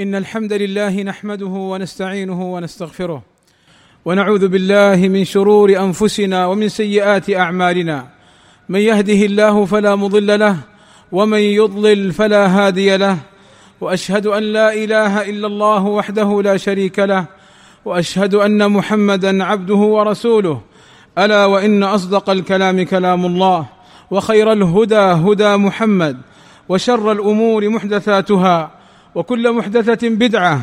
إن الحمد لله نحمده ونستعينه ونستغفره ونعوذ بالله من شرور أنفسنا ومن سيئات أعمالنا. من يهده الله فلا مضل له ومن يضلل فلا هادي له. وأشهد أن لا إله إلا الله وحده لا شريك له. وأشهد أن محمدا عبده ورسوله. ألا وإن أصدق الكلام كلام الله وخير الهدى هدى محمد وشر الأمور محدثاتها وكل محدثة بدعة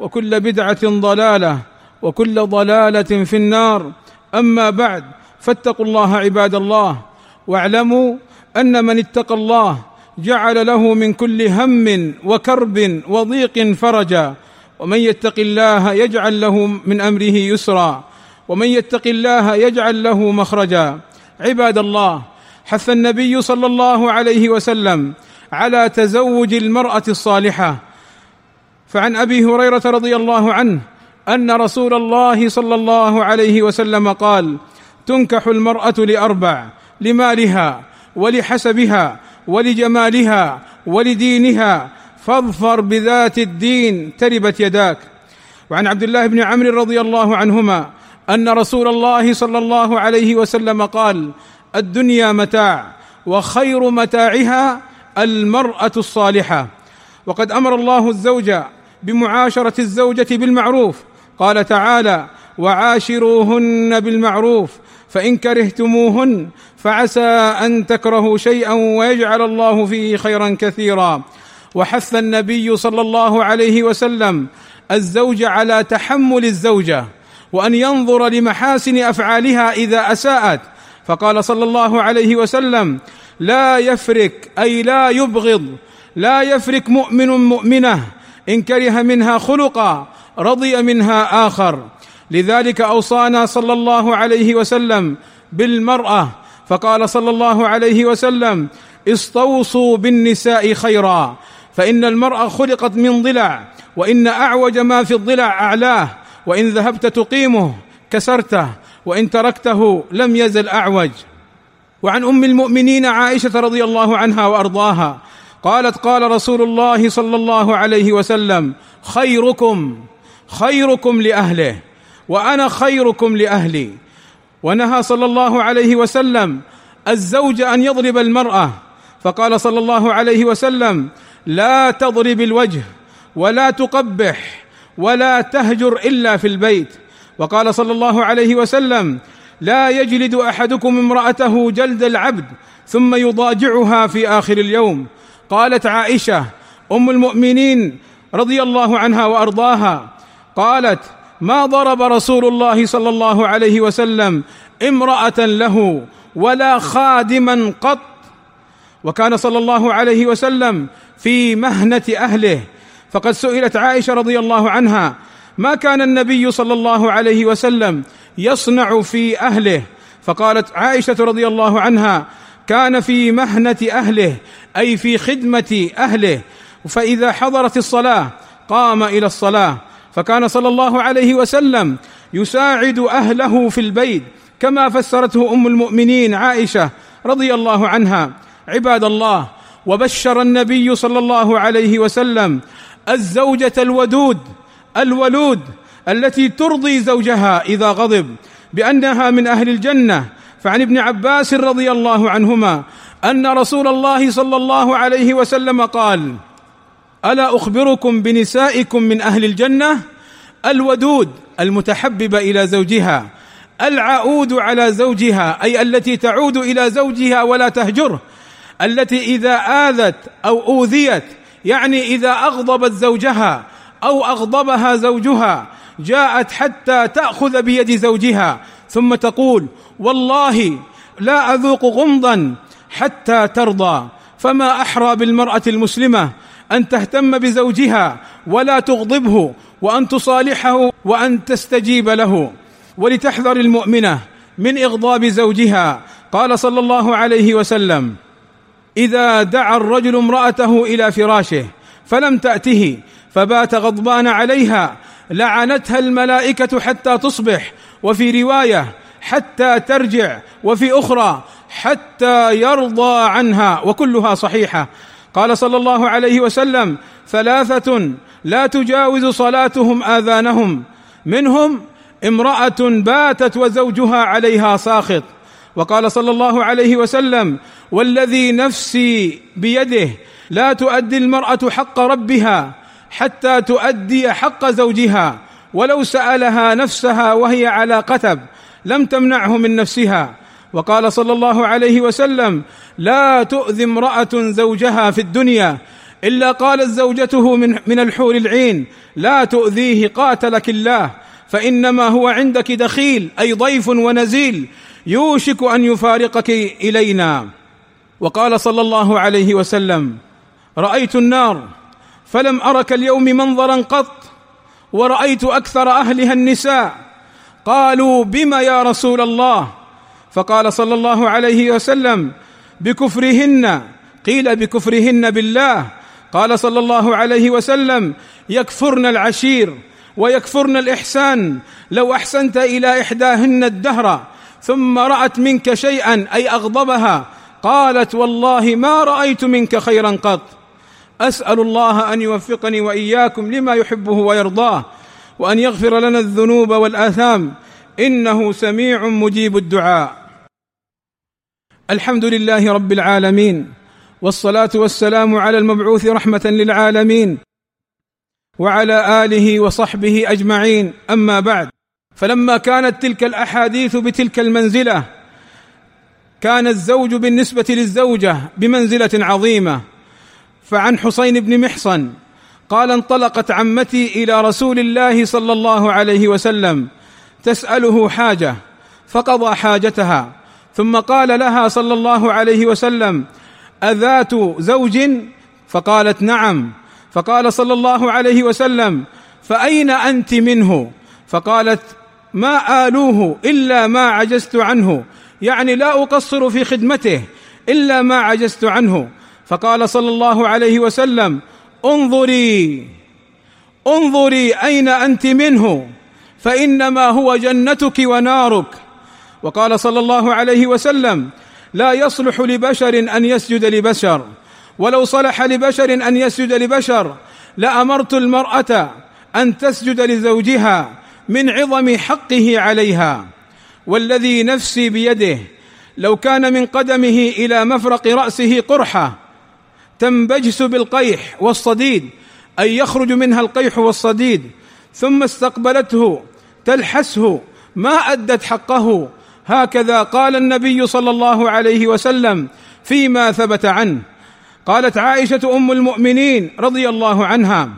وكل بدعة ضلالة وكل ضلالة في النار. أما بعد فاتقوا الله عباد الله واعلموا أن من اتقى الله جعل له من كل هم وكرب وضيق فرجا ومن يتق الله يجعل له من أمره يسرا ومن يتق الله يجعل له مخرجا. عباد الله حث النبي صلى الله عليه وسلم على تزوج المرأة الصالحة. فعن أبي هريرة رضي الله عنه أن رسول الله صلى الله عليه وسلم قال تنكح المرأة لأربع لمالها ولحسبها ولجمالها ولدينها فاظفر بذات الدين تربت يداك. وعن عبد الله بن عمرو رضي الله عنهما أن رسول الله صلى الله عليه وسلم قال الدنيا متاع وخير متاعها المرأة الصالحة. وقد أمر الله الزوج بمعاشرة الزوجة بالمعروف. قال تعالى وعاشروهن بالمعروف فإن كرهتموهن فعسى أن تكرهوا شيئا ويجعل الله فيه خيرا كثيرا. وحث النبي صلى الله عليه وسلم الزوج على تحمل الزوجة وأن ينظر لمحاسن أفعالها إذا أساءت. فقال صلى الله عليه وسلم لا يفرك أي لا يبغض لا يفرك مؤمن مؤمنة إن كره منها خلقا رضي منها آخر. لذلك أوصانا صلى الله عليه وسلم بالمرأة فقال صلى الله عليه وسلم استوصوا بالنساء خيرا فإن المرأة خلقت من ضلع وإن أعوج ما في الضلع أعلاه وإن ذهبت تقيمه كسرته وإن تركته لم يزل أعوج. وعن أم المؤمنين عائشة رضي الله عنها وأرضاها قالت قال رسول الله صلى الله عليه وسلم خيركم خيركم لأهله وأنا خيركم لأهلي. ونهى صلى الله عليه وسلم الزوج أن يضرب المرأة. فقال صلى الله عليه وسلم لا تضرب الوجه ولا تقبح ولا تهجر إلا في البيت. وقال صلى الله عليه وسلم لا يجلد أحدكم امرأته جلد العبد ثم يضاجعها في آخر اليوم. قالت عائشة أم المؤمنين رضي الله عنها وأرضاها قالت ما ضرب رسول الله صلى الله عليه وسلم امرأة له ولا خادما قط؟ وكان صلى الله عليه وسلم في مهنة أهله. فقد سئلت عائشة رضي الله عنها ما كان النبي صلى الله عليه وسلم يصنع في أهله. فقالت عائشة رضي الله عنها كان في مهنة أهله أي في خدمة أهله. فإذا حضرت الصلاة قام إلى الصلاة. فكان صلى الله عليه وسلم يساعد أهله في البيت كما فسرته أم المؤمنين عائشة رضي الله عنها. عباد الله وبشر النبي صلى الله عليه وسلم الزوجة الودود الولود التي ترضي زوجها إذا غضب بأنها من أهل الجنة. فعن ابن عباس رضي الله عنهما أن رسول الله صلى الله عليه وسلم قال ألا أخبركم بنسائكم من أهل الجنة؟ الودود المتحببه إلى زوجها العؤود على زوجها أي التي تعود إلى زوجها ولا تهجره التي إذا آذت أو أوذيت يعني إذا أغضبت زوجها أو أغضبها زوجها جاءت حتى تأخذ بيد زوجها ثم تقول والله لا أذوق غمضا حتى ترضى فما أحرى بالمرأة المسلمة أن تهتم بزوجها ولا تغضبه وأن تصالحه وأن تستجيب له. ولتحذر المؤمنة من إغضاب زوجها قال صلى الله عليه وسلم إذا دعا الرجل امرأته إلى فراشه فلم تأته فبات غضبان عليها لعنتها الملائكة حتى تصبح وفي رواية حتى ترجع وفي أخرى حتى يرضى عنها وكلها صحيحة. قال صلى الله عليه وسلم ثلاثة لا تجاوز صلاتهم آذانهم منهم امرأة باتت وزوجها عليها ساخط. وقال صلى الله عليه وسلم والذي نفسي بيده لا تؤدي المرأة حق ربها حتى تؤدي حق زوجها ولو سألها نفسها وهي على قتب لم تمنعه من نفسها. وقال صلى الله عليه وسلم لا تؤذي امرأة زوجها في الدنيا إلا قالت زوجته من من الحور العين لا تؤذيه قاتلك الله فإنما هو عندك دخيل أي ضيف ونزيل يوشك أن يفارقك إلينا. وقال صلى الله عليه وسلم رأيت النار فلم أرك اليوم منظرا قط ورأيت أكثر أهلها النساء. قالوا بما يا رسول الله؟ فقال صلى الله عليه وسلم بكفرهن. قيل بكفرهن بالله. قال صلى الله عليه وسلم يكفرن العشير ويكفرن الإحسان. لو أحسنت إلى إحداهن الدهر ثم رأت منك شيئا أي أغضبها قالت والله ما رأيت منك خيرا قط. أسأل الله أن يوفقني وإياكم لما يحبه ويرضاه وأن يغفر لنا الذنوب والآثام. إنه سميع مجيب الدعاء. الحمد لله رب العالمين والصلاة والسلام على المبعوث رحمة للعالمين وعلى آله وصحبه أجمعين. أما بعد فلما كانت تلك الأحاديث بتلك المنزلة كان الزوج بالنسبة للزوجة بمنزلة عظيمة. فعن حسين بن محصن قال انطلقت عمتي إلى رسول الله صلى الله عليه وسلم تسأله حاجة فقضى حاجتها ثم قال لها صلى الله عليه وسلم أذات زوج؟ فقالت نعم. فقال صلى الله عليه وسلم فأين أنت منه؟ فقالت ما آلوه إلا ما عجزت عنه يعني لا أقصر في خدمته إلا ما عجزت عنه. فقال صلى الله عليه وسلم انظري انظري أين أنت منه فإنما هو جنتك ونارك. وقال صلى الله عليه وسلم لا يصلح لبشر أن يسجد لبشر ولو صلح لبشر أن يسجد لبشر لأمرت المرأة أن تسجد لزوجها من عظم حقه عليها. والذي نفسي بيده لو كان من قدمه إلى مفرق رأسه قرحة تنبجس بالقيح والصديد أي يخرج منها القيح والصديد. ثم استقبلته تلحسه ما أدت حقه. هكذا قال النبي صلى الله عليه وسلم فيما ثبت عنه. قالت عائشة أم المؤمنين رضي الله عنها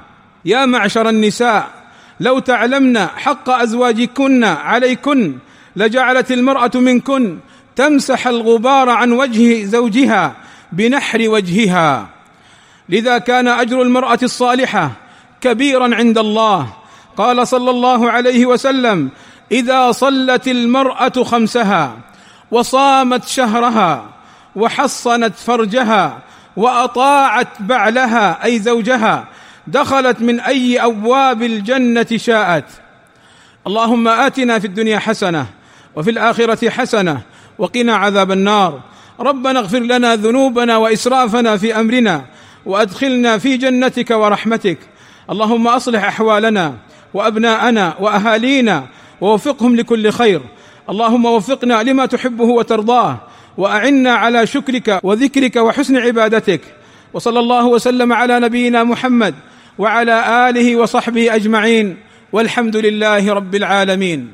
يا معشر النساء لو تعلمن حق أزواجكن عليكن لجعلت المرأة منكن تمسح الغبار عن وجه زوجها بنحر وجهها. لذا كان أجر المرأة الصالحة كبيرا عند الله. قال صلى الله عليه وسلم إذا صلت المرأة خمسها وصامت شهرها وحصنت فرجها وأطاعت بعلها أي زوجها دخلت من أي أبواب الجنة شاءت. اللهم آتنا في الدنيا حسنة وفي الآخرة حسنة وقنا عذاب النار. ربنا اغفر لنا ذنوبنا وإسرافنا في أمرنا وأدخلنا في جنتك ورحمتك. اللهم أصلح أحوالنا وأبناءنا وأهالينا ووفقهم لكل خير. اللهم وفقنا لما تحبه وترضاه وأعنا على شكرك وذكرك وحسن عبادتك. وصلى الله وسلم على نبينا محمد وعلى آله وصحبه أجمعين. والحمد لله رب العالمين.